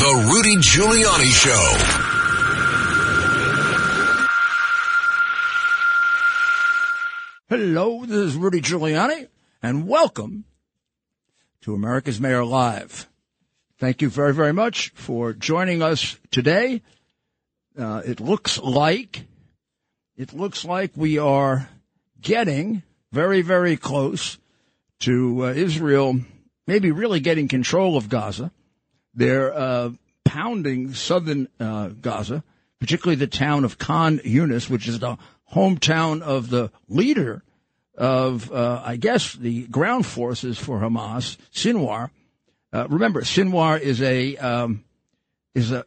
The Rudy Giuliani Show. Hello, this is Rudy Giuliani, and welcome to America's Mayor Live. Thank you very, very much for joining us today. Uh, it looks like it looks like we are getting very, very close to uh, Israel, maybe really getting control of Gaza. They're uh, pounding southern uh, Gaza, particularly the town of Khan Yunis, which is the hometown of the leader of, uh, I guess, the ground forces for Hamas, Sinwar. Uh, remember, Sinwar is a um, is a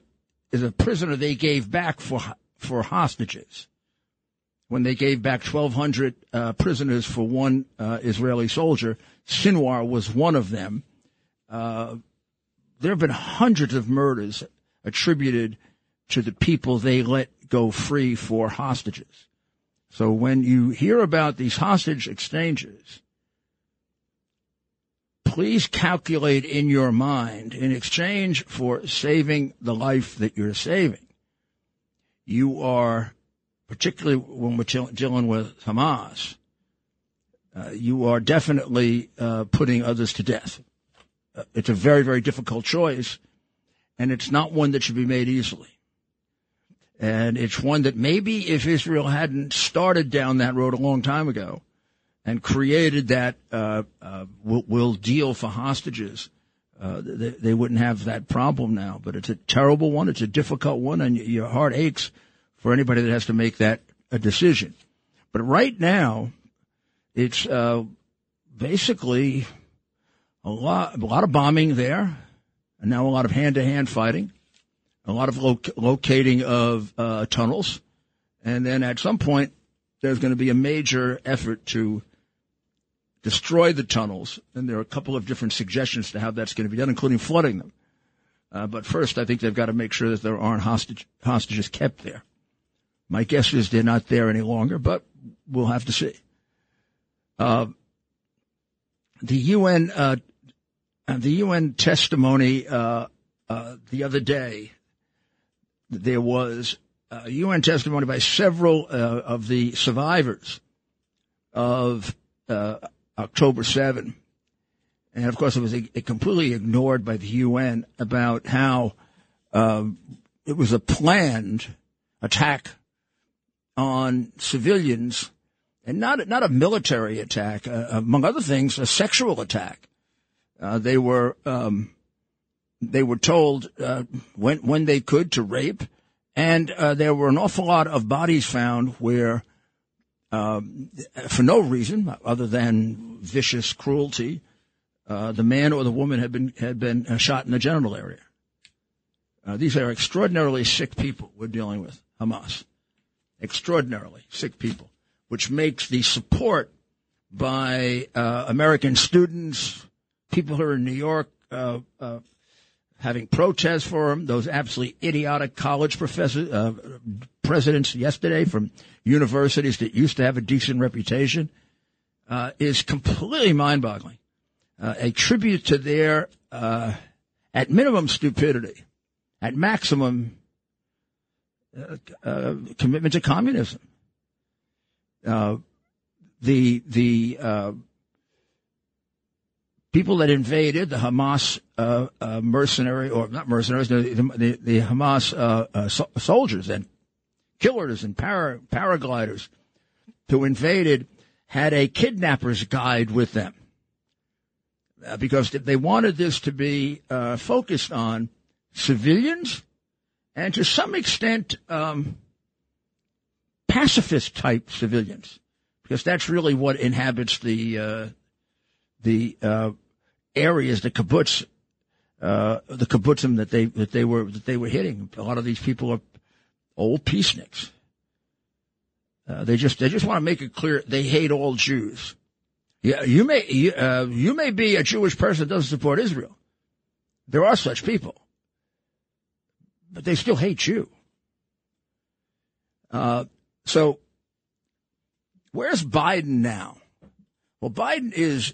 is a prisoner they gave back for for hostages when they gave back 1,200 uh, prisoners for one uh, Israeli soldier. Sinwar was one of them. Uh, there have been hundreds of murders attributed to the people they let go free for hostages. So when you hear about these hostage exchanges, please calculate in your mind in exchange for saving the life that you're saving, you are particularly when we're dealing with Hamas, uh, you are definitely uh, putting others to death. Uh, it's a very, very difficult choice, and it's not one that should be made easily. And it's one that maybe if Israel hadn't started down that road a long time ago and created that uh, uh, we'll, deal for hostages, uh, they, they, wouldn't have that problem now. But it's a terrible one. It's a difficult one, and your heart aches for anybody that has to make that a decision. But right now, it's uh, basically a lot, a lot of bombing there, and now a lot of hand-to-hand fighting, a lot of lo- locating of uh, tunnels, and then at some point there's going to be a major effort to destroy the tunnels, and there are a couple of different suggestions to how that's going to be done, including flooding them. Uh, but first, I think they've got to make sure that there aren't hostage, hostages kept there. My guess is they're not there any longer, but we'll have to see. Uh, the UN, uh, the UN testimony uh, uh, the other day, there was a UN testimony by several uh, of the survivors of uh, October 7. And of course, it was completely ignored by the UN about how um, it was a planned attack on civilians, and not not a military attack, uh, among other things, a sexual attack. Uh, they were um, they were told uh, when when they could to rape, and uh, there were an awful lot of bodies found where, um, for no reason other than vicious cruelty, uh, the man or the woman had been had been uh, shot in the genital area. these are extraordinarily sick people we're dealing with, Hamas extraordinarily sick people, which makes the support by uh, American students, people who are in New York, uh, uh, having protests for him, those absolutely idiotic college professors, uh, presidents yesterday from universities that used to have a decent reputation, uh, is completely mind-boggling. Uh, a tribute to their, at minimum, stupidity, at maximum uh, uh, commitment to communism. Uh, the the uh, people that invaded the Hamas uh, mercenary or not mercenaries, the, the, the Hamas so- soldiers and killers and para- paragliders who invaded had a kidnapper's guide with them. Because they wanted this to be focused on civilians and to some extent, um, pacifist type civilians, because that's really what inhabits the uh, the uh, areas, the kibbutz, uh, the kibbutzim that they that they were that they were hitting. A lot of these people are old peaceniks. Uh, they just they just want to make it clear they hate all Jews. Yeah, you may you, uh, you may be a Jewish person that doesn't support Israel. There are such people but they still hate you. Uh, so where's Biden now? Well, Biden is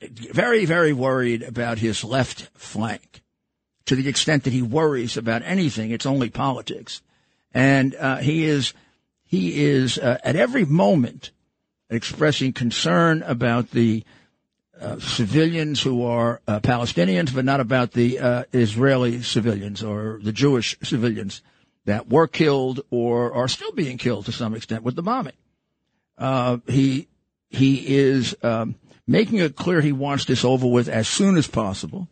very, very worried about his left flank. to the extent that he worries about anything. It's only politics. And uh, he is, he is uh, at every moment expressing concern about the uh, civilians who are uh, Palestinians, but not about the uh, Israeli civilians or the Jewish civilians that were killed or are still being killed to some extent with the bombing. Uh, he he is um, making it clear he wants this over with as soon as possible,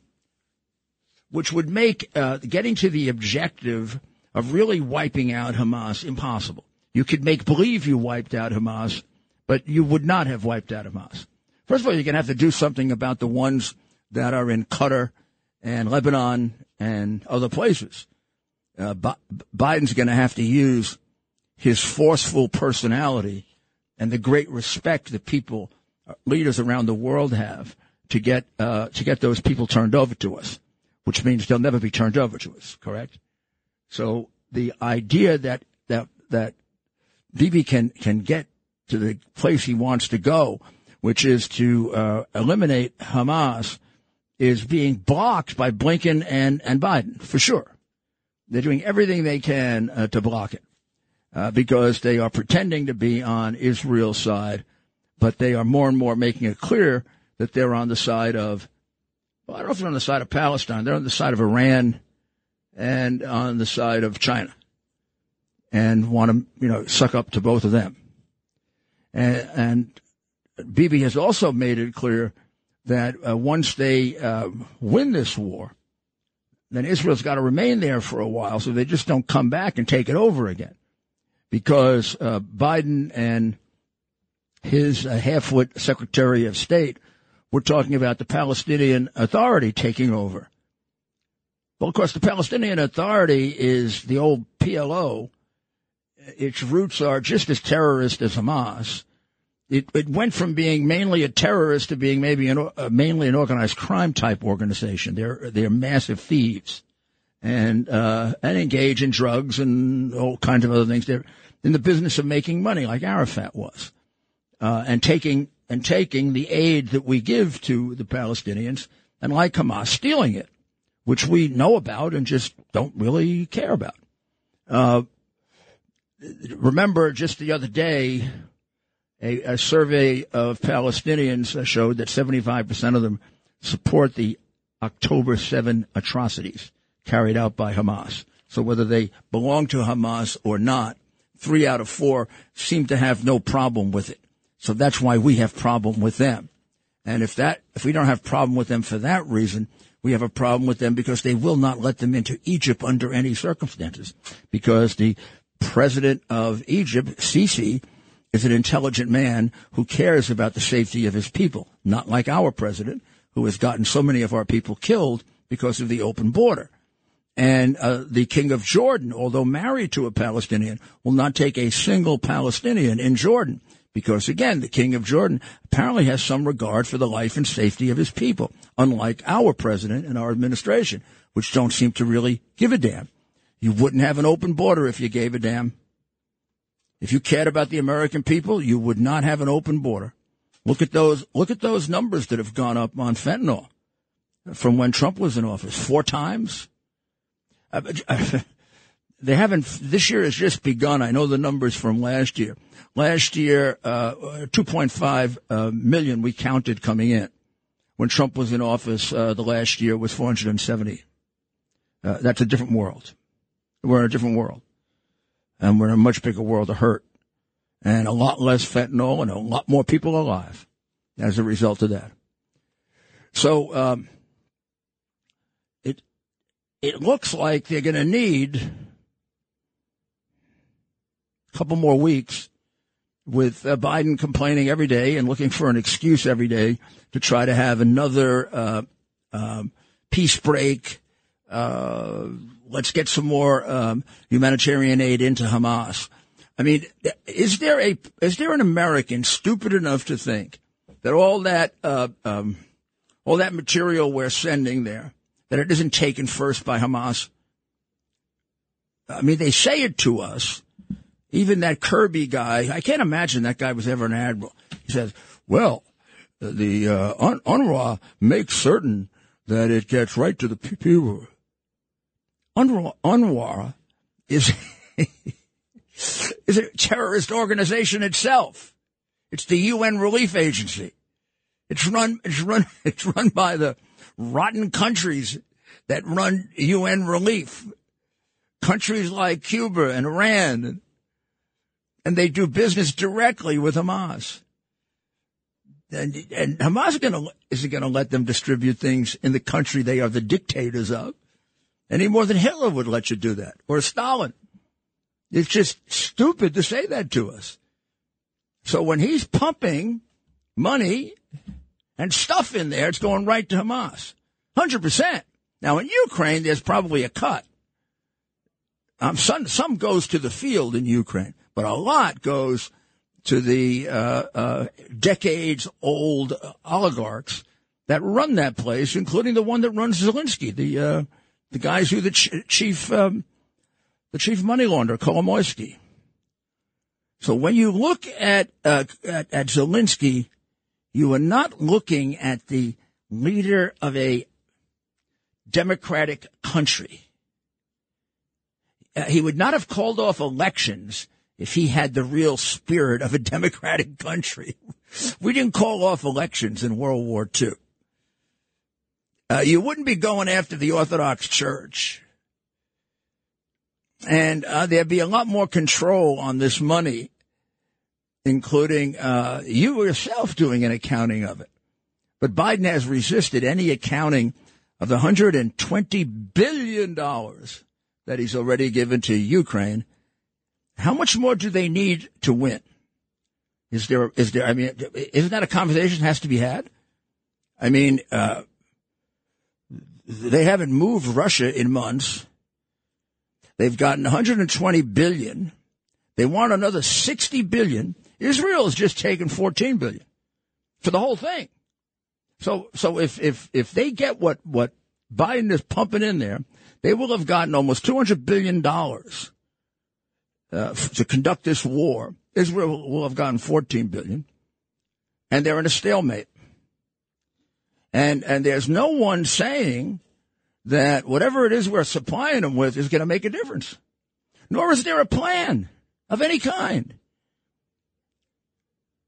which would make uh, getting to the objective of really wiping out Hamas impossible. You could make believe you wiped out Hamas, but you would not have wiped out Hamas. First of all, you're going to have to do something about the ones that are in Qatar and Lebanon and other places. Uh, Biden's going to have to use his forceful personality and the great respect that people, leaders around the world have to get uh, to get those people turned over to us, which means they'll never be turned over to us. Correct. So the idea that that that Bibi can can get to the place he wants to go which is to uh, eliminate Hamas, is being blocked by Blinken and, and Biden, for sure. They're doing everything they can uh, to block it uh, because they are pretending to be on Israel's side, but they are more and more making it clear that they're on the side of, well, I don't know if they're on the side of Palestine, they're on the side of Iran and on the side of China and want to, you know, suck up to both of them. And, and Bibi has also made it clear that uh, once they uh, win this war, then Israel's got to remain there for a while so they just don't come back and take it over again. Because uh, Biden and his uh, half-wit Secretary of State were talking about the Palestinian Authority taking over. Well, of course, the Palestinian Authority is the old PLO. Its roots are just as terrorist as Hamas it, it went from being mainly a terrorist to being maybe an, uh, mainly an organized crime type organization. They're they're massive thieves, and uh, and engage in drugs and all kinds of other things. They're in the business of making money, like Arafat was, uh, and taking and taking the aid that we give to the Palestinians, and like Hamas, stealing it, which we know about and just don't really care about. Uh, remember, just the other day, a, a survey of Palestinians showed that 75% of them support the October 7 atrocities carried out by Hamas. So whether they belong to Hamas or not, three out of four seem to have no problem with it. So that's why we have problem with them. And if that, if we don't have problem with them for that reason, we have a problem with them because they will not let them into Egypt under any circumstances. Because the president of Egypt, Sisi, is an intelligent man who cares about the safety of his people, not like our president, who has gotten so many of our people killed because of the open border. And uh, the king of Jordan, although married to a Palestinian, will not take a single Palestinian in Jordan because, again, the king of Jordan apparently has some regard for the life and safety of his people, unlike our president and our administration, which don't seem to really give a damn. You wouldn't have an open border if you gave a damn. If you cared about the American people, you would not have an open border. Look at those, look at those numbers that have gone up on fentanyl from when Trump was in office. Four times. Uh, uh, They haven't, this year has just begun. I know the numbers from last year. Last year, uh, 2.5 uh, million we counted coming in. When Trump was in office, uh, the last year was 470. Uh, that's a different world. We're in a different world and we're in a much bigger world of hurt and a lot less fentanyl and a lot more people alive as a result of that. So um, it it looks like they're going to need couple more weeks with uh, Biden complaining every day and looking for an excuse every day to try to have another uh, um, peace break. Uh, let's get some more um, humanitarian aid into Hamas. I mean, is there a is there an American stupid enough to think that all that uh, um, all that material we're sending there that it isn't taken first by Hamas? I mean, they say it to us. Even that Kirby guy, I can't imagine that guy was ever an admiral. He says, "Well, the uh, UNRWA makes certain that it gets right to the people UNRWA, UNRWA is is a terrorist organization itself. It's the UN Relief Agency. It's run. It's run. It's run by the rotten countries that run UN relief. Countries like Cuba and Iran, and they do business directly with Hamas. And, and Hamas gonna, isn't going to let them distribute things in the country they are the dictators of, any more than Hitler would let you do that, or Stalin. It's just stupid to say that to us. So when he's pumping money and stuff in there, it's going right to Hamas. 100%. Now in Ukraine, there's probably a cut. Um, some, some goes to the field in Ukraine, but a lot goes to the uh, uh, decades old oligarchs that run that place, including the one that runs Zelensky, the uh, the guys who the ch- chief um, the chief money launderer, Kolomoisky. So when you look at, uh, at at Zelensky, you are not looking at the leader of a democratic country. Uh, he would not have called off elections if he had the real spirit of a democratic country. We didn't call off elections in World War II. Uh, you wouldn't be going after the Orthodox Church. And uh, there'd be a lot more control on this money, including uh, you yourself doing an accounting of it. But Biden has resisted any accounting of the $120 billion that he's already given to Ukraine, how much more do they need to win? Is there, is there, I mean, isn't that a conversation that has to be had? I mean, uh, they haven't moved Russia in months. They've gotten 120 billion. They want another 60 billion. Israel has just taken 14 billion for the whole thing. So, so if, if, if they get what, what Biden is pumping in there, they will have gotten almost $200 billion uh, to conduct this war. Israel will have gotten 14 billion. And they're in a stalemate. And, and there's no one saying that whatever it is we're supplying them with is going to make a difference. Nor is there a plan of any kind.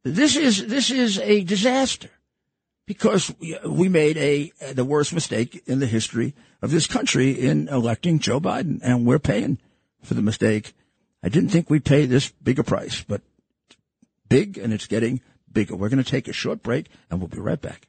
This is, this is a disaster because we made a the worst mistake in the history of this country in electing Joe Biden, and we're paying for the mistake. I didn't think we'd pay this big a price, but big, and it's getting bigger. We're going to take a short break, and we'll be right back.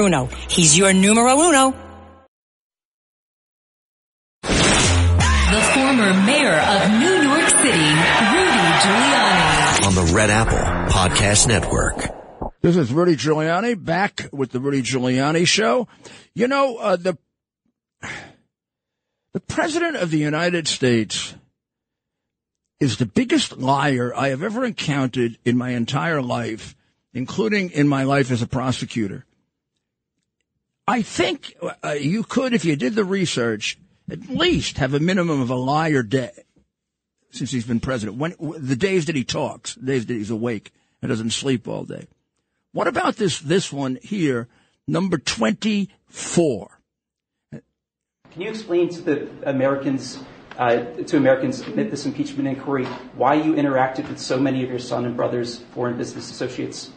Bruno. He's your numero uno. The former mayor of New York City, Rudy Giuliani. On the Red Apple Podcast Network. This is Rudy Giuliani back with the Rudy Giuliani Show. You know, uh, the the president of the United States is the biggest liar I have ever encountered in my entire life, including in my life as a prosecutor. I think uh, you could, if you did the research, at least have a minimum of a lie a day since he's been president. When the days that he talks, the days that he's awake and doesn't sleep all day. What about this this one here, number twenty four? Can you explain to the Americans, uh, to Americans amid this impeachment inquiry, why you interacted with so many of your son and brother's foreign business associates?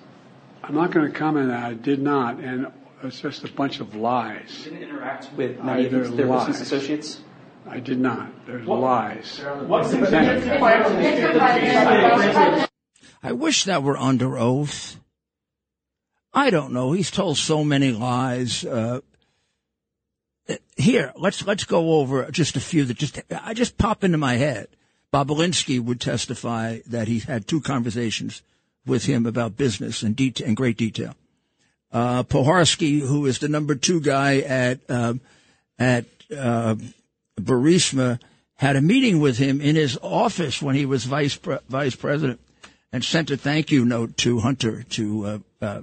I'm not going to comment on that. I did not. And it's just a bunch of lies. You didn't interact with many of their lies. business associates? I did not. There's lies. I wish that were under oath. I don't know. He's told so many lies. Uh, here, let's let's go over just a few that just I just pop into my head. Bobulinski would testify that he had two conversations with him about business in, detail, in great detail. Uh, Pozharskyi, who is the number two guy at um, at uh, Burisma had a meeting with him in his office when he was vice pre- vice president, and sent a thank you note to Hunter to uh, uh,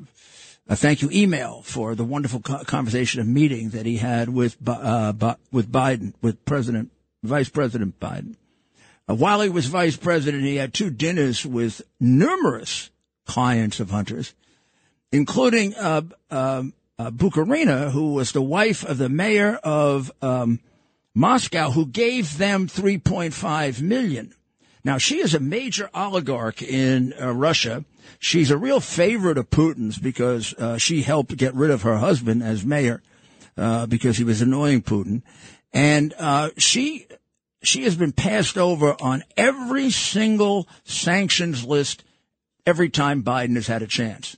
a thank you email for the wonderful co- conversation and meeting that he had with uh, with Biden with President Vice President Biden. Uh, while he was vice president, he had two dinners with numerous clients of Hunter's, including uh, um, uh, Baturina, who was the wife of the mayor of um, Moscow, who gave them 3.5 million. Now she is a major oligarch in uh, Russia. She's a real favorite of Putin's because uh, she helped get rid of her husband as mayor uh, because he was annoying Putin, and uh, she she has been passed over on every single sanctions list every time Biden has had a chance,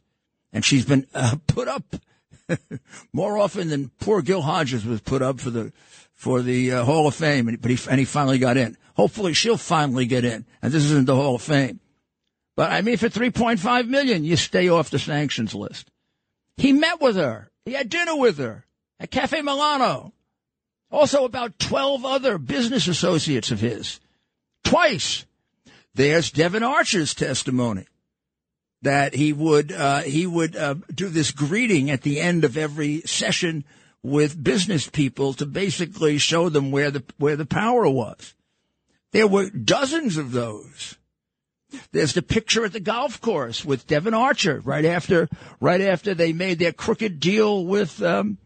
and she's been uh, put up more often than poor Gil Hodges was put up for the for the uh, Hall of Fame, and, but he and he finally got in. Hopefully, she'll finally get in, and this isn't the Hall of Fame. But I mean, for 3.5 million, you stay off the sanctions list. He met with her. He had dinner with her at Cafe Milano. Also, about 12 other business associates of his. Twice. There's Devon Archer's testimony that he would uh, he would uh, do this greeting at the end of every session with business people to basically show them where the where the power was. There were dozens of those. There's the picture at the golf course with Devon Archer right after right after they made their crooked deal with um,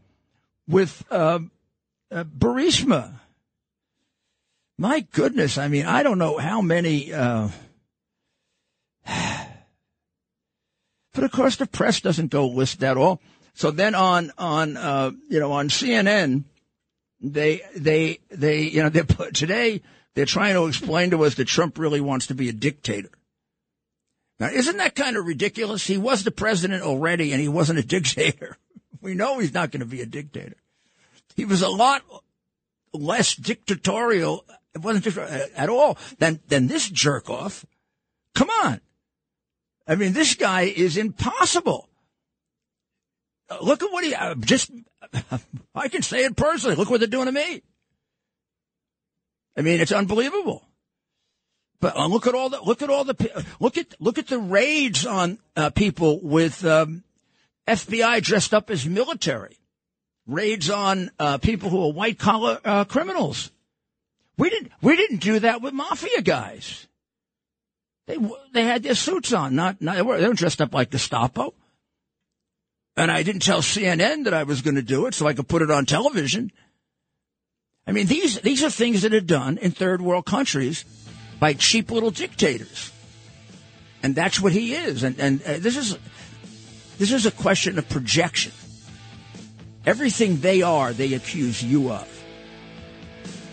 with um, uh, Burisma. My goodness, I mean, I don't know how many. Uh, but of course, the press doesn't go list that all. So then on on uh, you know on CNN, they they they you know they put today they're trying to explain to us that Trump really wants to be a dictator. Now, isn't that kind of ridiculous? He was the president already, and he wasn't a dictator. We know he's not going to be a dictator. He was a lot less dictatorial. It wasn't at all than than this jerk off. Come on. I mean, this guy is impossible. Look at what he uh, just. I can say it personally. Look what they're doing to me. I mean, it's unbelievable. But uh, look at all the look at all the look at look at the raids on uh, people with um, FBI dressed up as military. Raids on uh, people who are white collar uh, criminals. We didn't we didn't do that with mafia guys. They they had their suits on, not, not they, were, they were dressed up like Gestapo. And I didn't tell CNN that I was going to do it, so I could put it on television. I mean, these these are things that are done in third world countries by cheap little dictators, and that's what he is. And and uh, this is this is a question of projection. Everything they are, they accuse you of.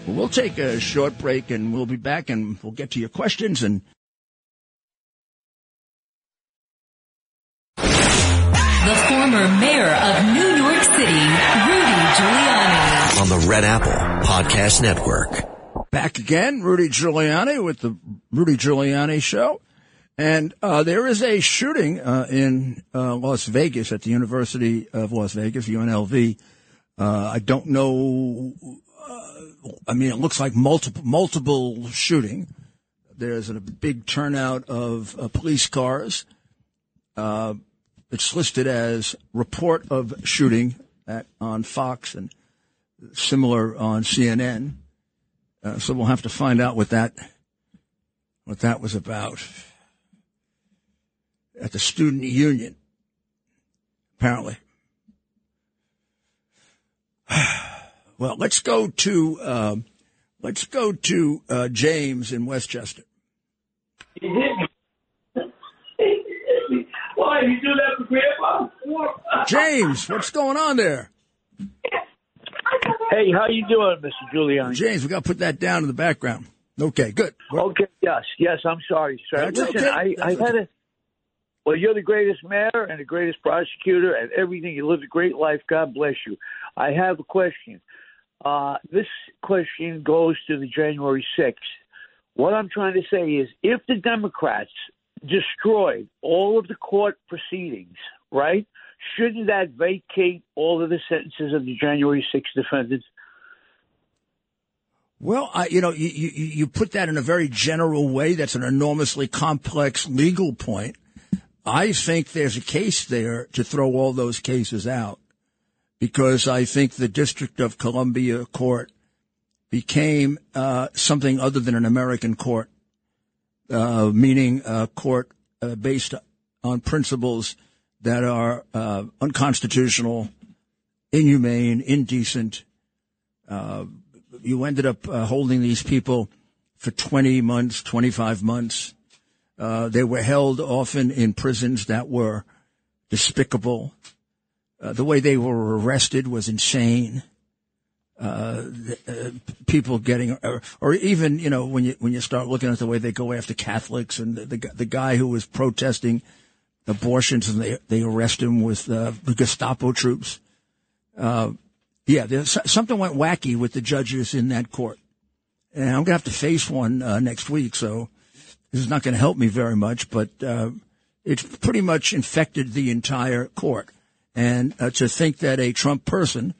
We'll take a short break, and we'll be back, and we'll get to your questions and. Former mayor of New York City, Rudy Giuliani. On the Red Apple Podcast Network. Back again, Rudy Giuliani with the Rudy Giuliani Show. And uh, there is a shooting uh, in uh, Las Vegas at the University of Las Vegas, UNLV. Uh, I don't know. Uh, I mean, it looks like multiple multiple shooting. There's a big turnout of uh, police cars. It's listed as report of shooting at, on Fox and similar on CNN. Uh, so we'll have to find out what that what that was about at the student union. Apparently. Well, let's go to uh, let's go to uh, James in Westchester. Why you do that for Grandpa? James, what's going on there? Hey, how you doing, Mr. Giuliani? James, we got to put that down in the background. Okay, good. Okay, yes, yes. I'm sorry, sir. That's Listen, okay. I, I had okay. a. Well, you're the greatest mayor and the greatest prosecutor and everything. You lived a great life. God bless you. I have a question. Uh, this question goes to the January 6th. What I'm trying to say is if the Democrats destroyed all of the court proceedings, right? Shouldn't that vacate all of the sentences of the January 6th defendants? Well, I, you know, you, you, you put that in a very general way. That's an enormously complex legal point. I think there's a case there to throw all those cases out because I think the District of Columbia Court became uh, something other than an American court, uh, meaning a court uh, based on principles that are uh, unconstitutional, inhumane, indecent. Uh, you ended up uh, holding these people for 20 months, 25 months. Uh, they were held often in prisons that were despicable. Uh, the way they were arrested was insane. Uh, uh people getting, or, or, even you know when you when you start looking at the way they go after Catholics and the the, the guy who was protesting abortions and they they arrest him with uh, the Gestapo troops. Uh, yeah, something went wacky with the judges in that court, and I'm gonna have to face one next week. So this is not to help me very much, but uh, it's pretty much infected the entire court. And uh, to think that a Trump person,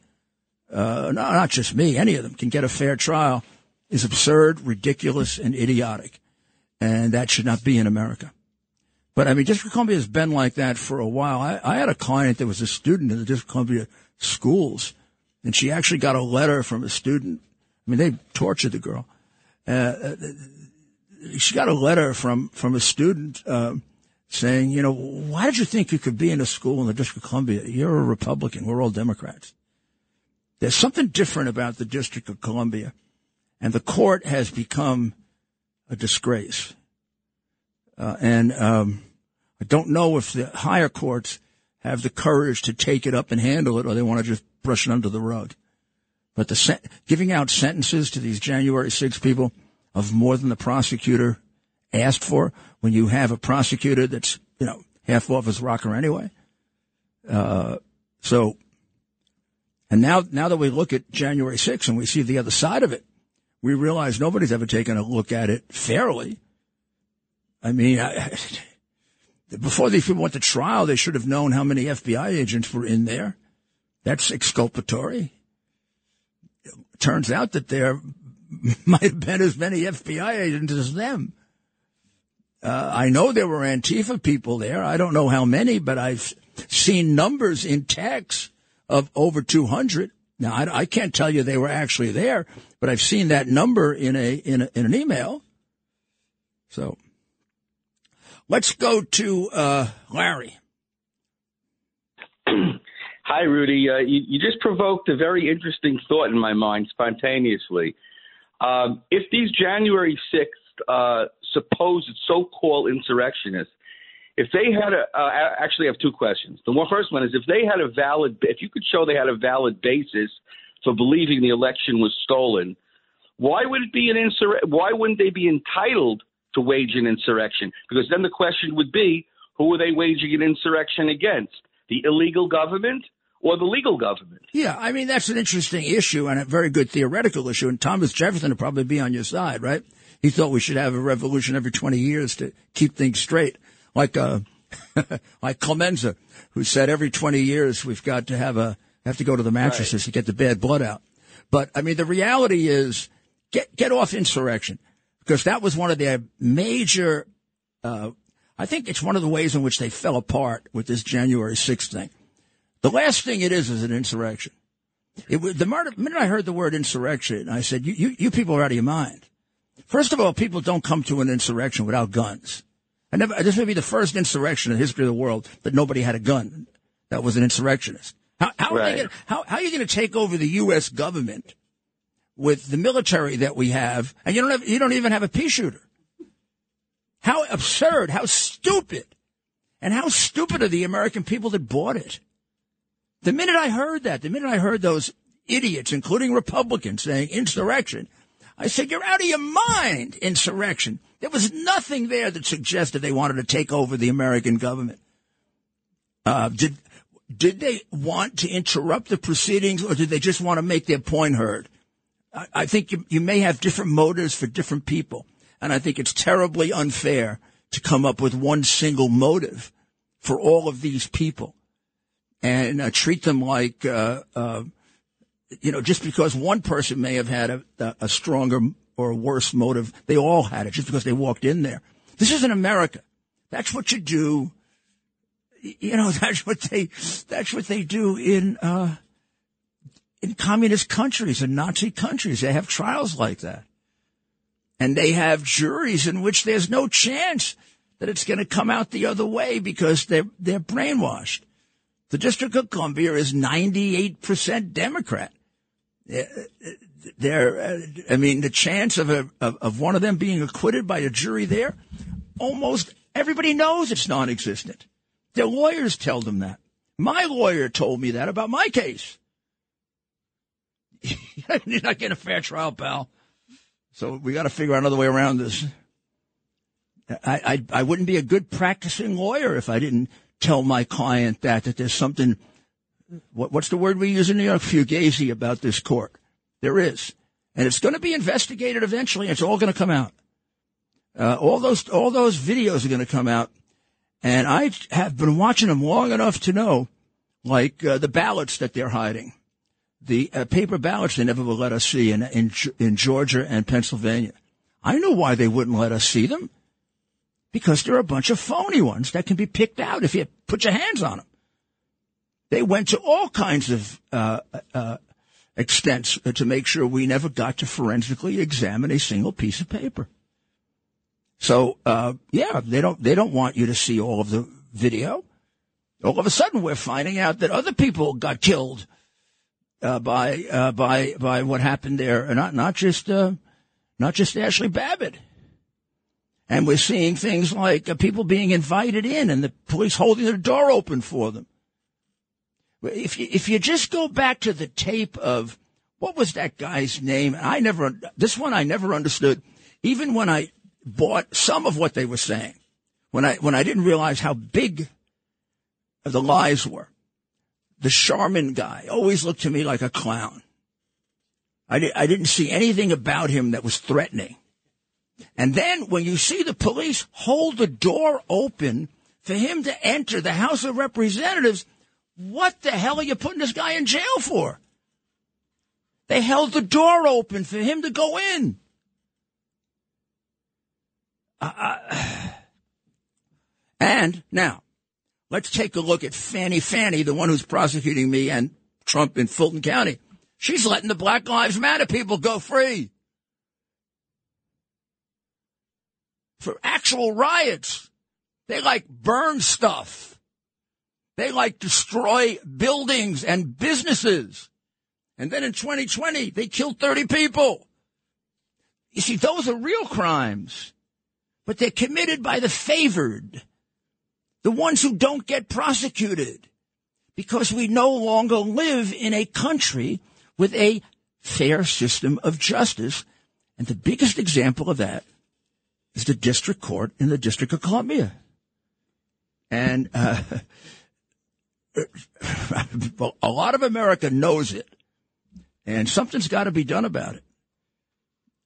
uh, no, not just me, any of them can get a fair trial is absurd, ridiculous, and idiotic. And that should not be in America. But I mean, District of Columbia has been like that for a while. I, I had a client that was a student in the District of Columbia schools, and she actually got a letter from a student. I mean, they tortured the girl. Uh, uh she got a letter from from a student uh, saying, you know, why did you think you could be in a school in the District of Columbia? You're a Republican. We're all Democrats. There's something different about the District of Columbia, and the court has become a disgrace. Uh, and um, I don't know if the higher courts have the courage to take it up and handle it, or they want to just brush it under the rug. But the sen- giving out sentences to these January 6 people of more than the prosecutor asked for when you have a prosecutor that's, you know, half off his rocker anyway. Uh, so, and now, now that we look at January 6th and we see the other side of it, we realize nobody's ever taken a look at it fairly. I mean, I, before these people went to trial, they should have known how many FBI agents were in there. That's exculpatory. turns out that there might have been as many FBI agents as them. Uh, I know there were Antifa people there. I don't know how many, but I've seen numbers in text of over 200. Now, I, I, can't tell you they were actually there, but I've seen that number in a, in, a, in an email. So let's go to uh, Larry. Hi, Rudy. Uh, you, you, just provoked a very interesting thought in my mind spontaneously. Um, if these January 6th uh, supposed so-called insurrectionists, if they had a, uh, actually I have two questions. The one, first one is if they had a valid, if you could show they had a valid basis for believing the election was stolen, why would it be an insurrection? Why wouldn't they be entitled to wage an insurrection? Because then the question would be, who are they waging an insurrection against? The illegal government or the legal government. Yeah, I mean, that's an interesting issue and a very good theoretical issue. And Thomas Jefferson would probably be on your side, right? He thought we should have a revolution every 20 years to keep things straight. Like, uh, like Clemenza, who said every 20 years we've got to have a, have to go to the mattresses right. to get the bad blood out. But I mean, the reality is get, get off insurrection because that was one of their major, uh, I think it's one of the ways in which they fell apart with this January 6th thing. The last thing it is is an insurrection. It, the minute I heard the word insurrection, I said, you, you, you people are out of your mind. First of all, people don't come to an insurrection without guns. I never, this may be the first insurrection in the history of the world that nobody had a gun that was an insurrectionist. How, how, right. are, gonna, how, how are you going to take over the U.S. government with the military that we have, and you don't have, you don't even have a pea shooter? How absurd! How stupid! And how stupid are the American people that bought it? The minute I heard that, the minute I heard those idiots, including Republicans, saying insurrection, I said, you're out of your mind, insurrection. There was nothing there that suggested they wanted to take over the American government. Uh, did, did they want to interrupt the proceedings or did they just want to make their point heard? I, I think you, you may have different motives for different people. And I think it's terribly unfair to come up with one single motive for all of these people and uh, treat them like uh, uh, you know, just because one person may have had a, a stronger or a worse motive, they all had it just because they walked in there. This isn't America. That's what you do. You know, that's what they, that's what they do in, uh, in communist countries and Nazi countries. They have trials like that. And they have juries in which there's no chance that it's going to come out the other way because they're, they're brainwashed. The District of Columbia is 98% Democrat. There, uh, I mean, the chance of a, of, of one of them being acquitted by a jury there, almost everybody knows it's non-existent. Their lawyers tell them that. My lawyer told me that about my case. You're not getting a fair trial, pal. So we got to figure out another way around this. I, I, I wouldn't be a good practicing lawyer if I didn't tell my client that that there's something. What, what's the word we use in New York? Fugazi about this court. There is, and it's going to be investigated eventually. It's all going to come out. Uh, all those all those videos are going to come out, and I have been watching them long enough to know, like uh, the ballots that they're hiding the uh, paper ballots they never will let us see in, in, in Georgia and Pennsylvania. I know why they wouldn't let us see them. Because there are a bunch of phony ones that can be picked out if you put your hands on them. They went to all kinds of uh, to make sure we never got to forensically examine a single piece of paper. So uh, yeah, they don't they don't want you to see all of the video. All of a sudden, we're finding out that other people got killed uh, by uh, by by what happened there. Not not just uh, not just Ashli Babbitt. And we're seeing things like uh, people being invited in and the police holding the door open for them. If you, if you just go back to the tape of what was that guy's name? I never, this one I never understood. Even when I bought some of what they were saying, when I, when I didn't realize how big the lies were the Shaman guy always looked to me like a clown. I, di- I didn't see anything about him that was threatening. And then when you see the police hold the door open for him to enter the House of Representatives, what the hell are you putting this guy in jail for? They held the door open for him to go in. Uh, uh, and now, Let's take a look at Fani Fani, the one who's prosecuting me and Trump in Fulton County. She's letting the Black Lives Matter people go free. For actual riots. They like burn stuff. They like destroy buildings and businesses. And then in 2020, they killed 30 people. You see, those are real crimes, but they're committed by the favored the ones who don't get prosecuted, because we no longer live in a country with a fair system of justice. And the biggest example of that is the district court in the District of Columbia. And uh, a lot of America knows it, and something's got to be done about it.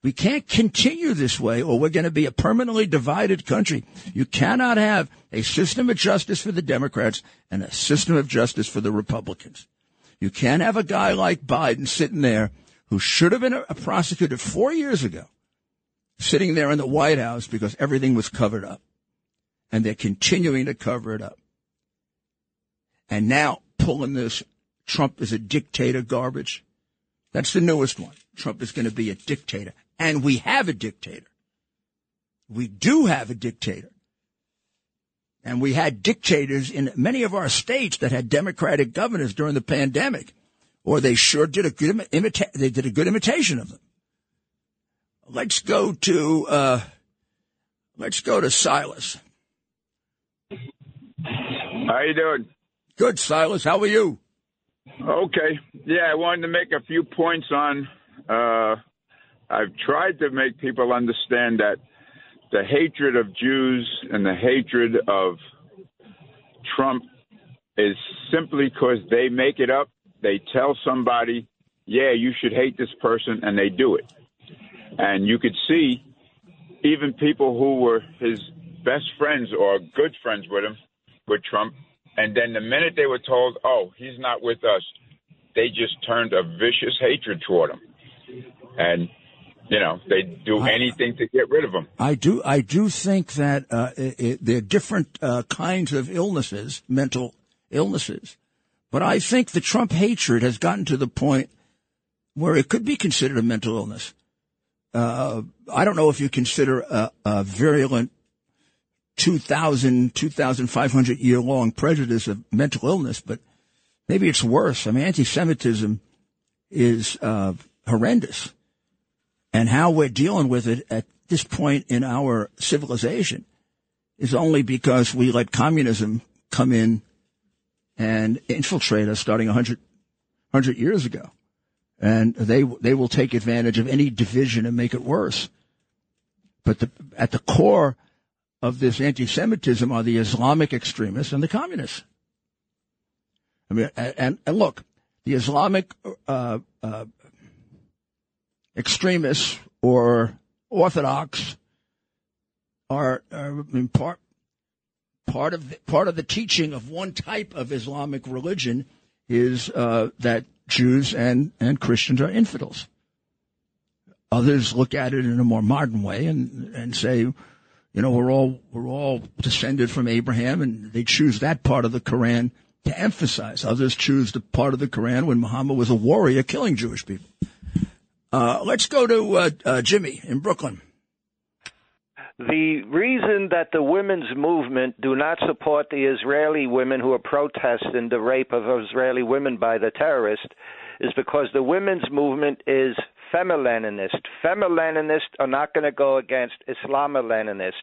We can't continue this way or we're going to be a permanently divided country. You cannot have a system of justice for the Democrats and a system of justice for the Republicans. You can't have a guy like Biden sitting there who should have been a, prosecutor four years ago, sitting there in the White House because everything was covered up. And they're continuing to cover it up. And now pulling this Trump is a dictator garbage. That's the newest one. Trump is going to be a dictator. And we have a dictator. We do have a dictator. And we had dictators in many of our states that had Democratic governors during the pandemic, or they sure did a good imita- they did a good imitation of them. Let's go to uh, let's go to Silas. How you doing? Good, Silas. How are you? Okay. Yeah, I wanted to make a few points on uh, I've tried to make people understand that the hatred of Jews and the hatred of Trump is simply because they make it up. They tell somebody, yeah, you should hate this person, and they do it. And you could see even people who were his best friends or good friends with him, with Trump, and then the minute they were told, oh, he's not with us, they just turned a vicious hatred toward him, and you know they do anything to get rid of him. I do. I do think that uh, it, it, there are different uh, kinds of illnesses, mental illnesses, but I think the Trump hatred has gotten to the point where it could be considered a mental illness. Uh, I don't know if you consider a, a virulent 2,000, 2,500 year long prejudice of mental illness, but maybe it's worse. I mean, anti-Semitism is uh, horrendous, and how we're dealing with it at this point in our civilization is only because we let communism come in and infiltrate us starting 100, 100 years ago. And they, they will take advantage of any division and make it worse. But the, at the core of this anti-Semitism are the Islamic extremists and the communists. I mean, and, and look, the Islamic uh, uh, extremists or Orthodox are, are part part of the, part of the teaching of one type of Islamic religion is uh, that Jews and and Christians are infidels. Others look at it in a more modern way and and say, you know, we're all we're all descended from Abraham, and they choose that part of the Quran to emphasize. Others choose the part of the Quran when Muhammad was a warrior killing Jewish people. Uh, let's go to uh, uh, Jimmy in Brooklyn. The reason that the women's movement do not support the Israeli women who are protesting the rape of Israeli women by the terrorists is because the women's movement is femileninist. Are not going to go against Islamo-Leninist.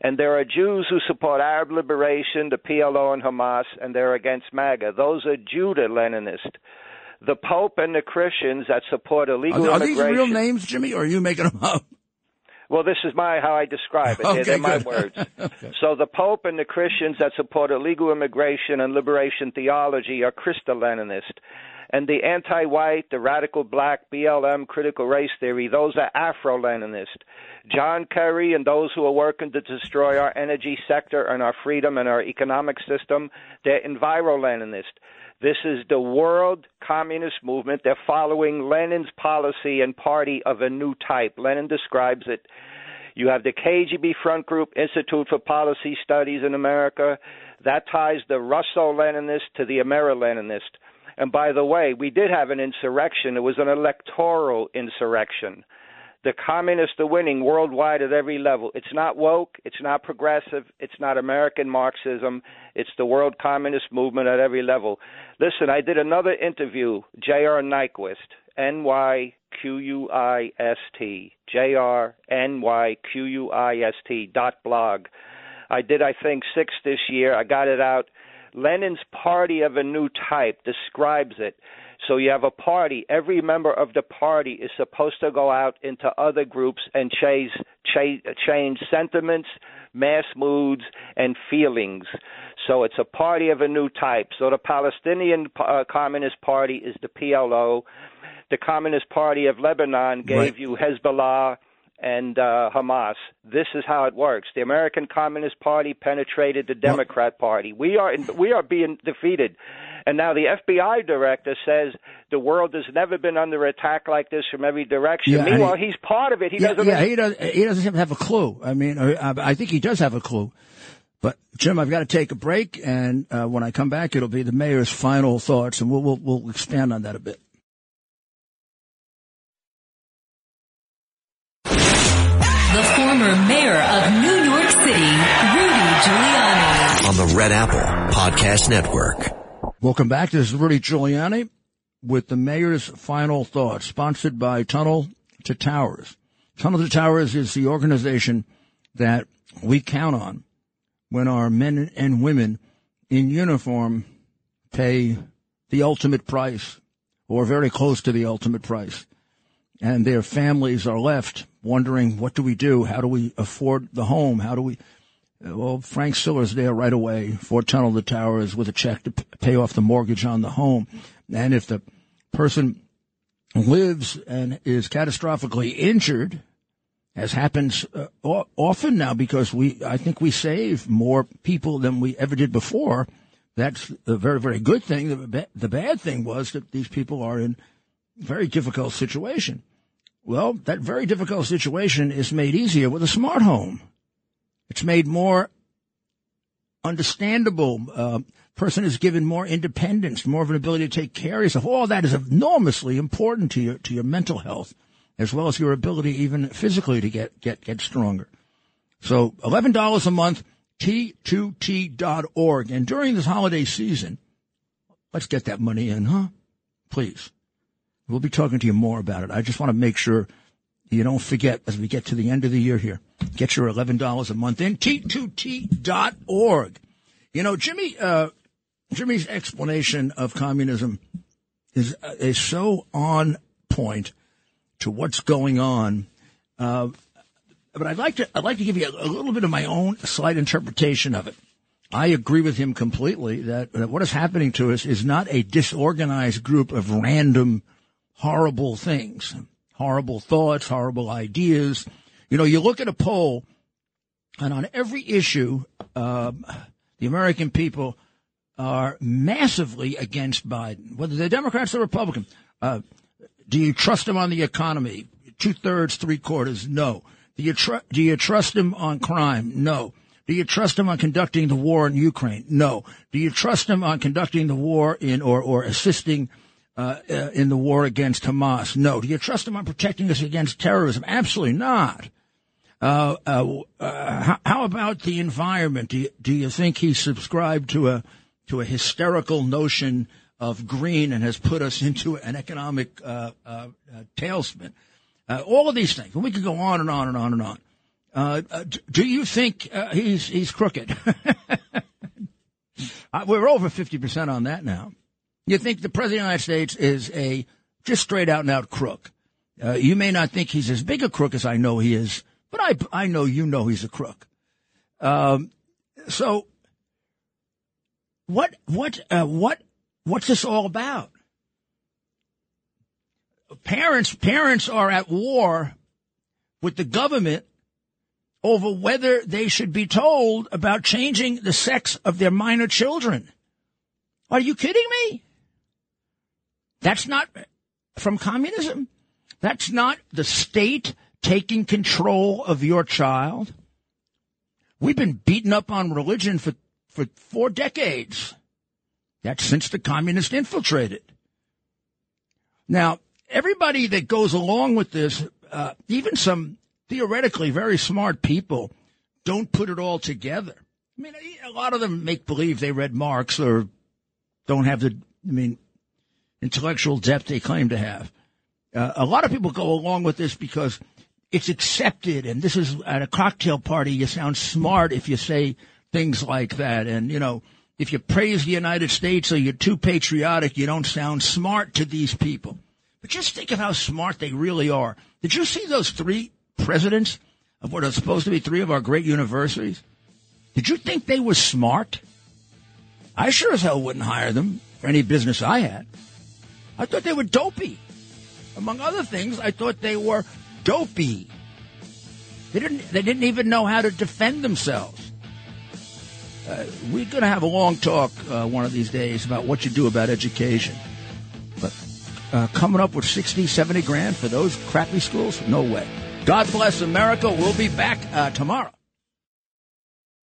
And there are Jews who support Arab liberation, the PLO and Hamas, and they're against MAGA. Those are Judah-Leninist. The Pope and the Christians that support illegal are, are immigration. these real names, Jimmy, or are you making them up? Well, this is my how I describe it. Okay, They're my words. Okay. So the Pope and the Christians that support illegal immigration and liberation theology are Christo-Leninist. And the anti-white, the radical black, BLM, critical race theory, those are Afro-Leninist. John Kerry and those who are working to destroy our energy sector and our freedom and our economic system, they're Enviro-Leninist. This is the world communist movement. They're following Lenin's policy and party of a new type. Lenin describes it. You have the KGB Front Group Institute for Policy Studies in America. That ties the Russo-Leninist to the Amero-Leninist. And by the way, we did have an insurrection. It was an electoral insurrection. The communists are winning worldwide at every level. It's not woke. It's not progressive. It's not American Marxism. It's the world communist movement at every level. Listen, I did another interview, J.R. Nyquist, N Y Q U I S T, J R N Y Q U I S T dot blog. I did, I think, six this year. I got it out. Lenin's party of a new type describes it. So you have a party. Every member of the party is supposed to go out into other groups and chase, chase, change sentiments, mass moods, and feelings. So it's a party of a new type. So the Palestinian uh, Communist Party is the PLO. The Communist Party of Lebanon gave Right. you Hezbollah and uh, Hamas. This is how it works. The American Communist Party penetrated the Democrat Party. We are in, we are being defeated. And now the FBI director says the world has never been under attack like this from every direction. Yeah, Meanwhile, he- he's part of it. He yeah, doesn't. yeah, he does. He doesn't have a clue. I mean, I, I think he does have a clue. But Jim, I've got to take a break, and uh, when I come back, it'll be the mayor's final thoughts, and we'll we'll, we'll expand on that a bit. Mayor of New York City, Rudy Giuliani. on the Red Apple Podcast Network. Welcome back. This is Rudy Giuliani with the mayor's final thoughts, sponsored by Tunnel to Towers. Tunnel to Towers is the organization that we count on when our men and women in uniform pay the ultimate price or very close to the ultimate price. And their families are left wondering, what do we do? How do we afford the home? How do we, well, Frank Siller's there right away for Tunnel to Towers with a check to pay off the mortgage on the home. And if the person lives and is catastrophically injured, as happens uh, often now because we, I think we save more people than we ever did before That's a very, very good thing. The, the bad thing was that these people are in very difficult situation. Well, that very difficult situation is made easier with a smart home. It's made more understandable. Uh, person is given more independence, more of an ability to take care of yourself. All that is enormously important to your to your mental health, as well as your ability, even physically, to get get get stronger. So, eleven dollars a month, t2t.org, and during this holiday season, let's get that money in, huh? Please. We'll be talking to you more about it. I just want to make sure you don't forget as we get to the end of the year here. Get your $11 a month in, t2t.org. You know, Jimmy, uh, Jimmy's explanation of communism is, uh, is so on point to what's going on. Uh, but I'd like to, I'd like to give you a, a, little bit of my own slight interpretation of it. I agree with him completely that, that what is happening to us is not a disorganized group of random horrible things, horrible thoughts, horrible ideas. You know, you look at a poll, and on every issue, um, the American people are massively against Biden, whether they're Democrats or Republicans. Uh, do you trust him on the economy? Two thirds, three quarters, no. Do you, tr- do you trust him on crime? No. Do you trust him on conducting the war in Ukraine? No. Do you trust him on conducting the war in or, or assisting uh, uh, in the war against Hamas? No. Do you trust him on protecting us against terrorism? Absolutely not. Uh, uh, uh how, how, about the environment? Do you, do you think he subscribed to a to a hysterical notion of green and has put us into an economic uh, tailspin? all of these things. And we could go on and on and on and on. do you think he's he's crooked? we're over fifty percent on that now. You think the president of the United States is a just straight out and out crook. Uh, you may not think he's as big a crook as I know he is, but I, I know you know he's a crook. Um, so what, what, uh, what, what's this all about? Parents, parents are at war with the government over whether they should be told about changing the sex of their minor children. Are you kidding me? That's not from communism. That's not the state taking control of your child. We've been beaten up on religion for, for four decades. That's since the communists infiltrated. Now, everybody that goes along with this, uh, even some theoretically very smart people, don't put it all together. I mean, a lot of them make believe they read Marx or don't have the, I mean, intellectual depth they claim to have. Uh, a lot of people go along with this because it's accepted, and this is at a cocktail party. You sound smart if you say things like that, and you know if you praise the United States or you're too patriotic, you don't sound smart to these people. But just think of how smart they really are. Did you see those three presidents of what are supposed to be three of our great universities? Did you think they were smart? I sure as hell wouldn't hire them for any business I had. I thought they were dopey. Among other things, I thought they were dopey. They didn't. They didn't even know how to defend themselves. Uh, we're going to have a long talk uh, one of these days about what you do about education. But uh, coming up with 60, 70 grand for those crappy schools? No way. God bless America. We'll be back uh, tomorrow.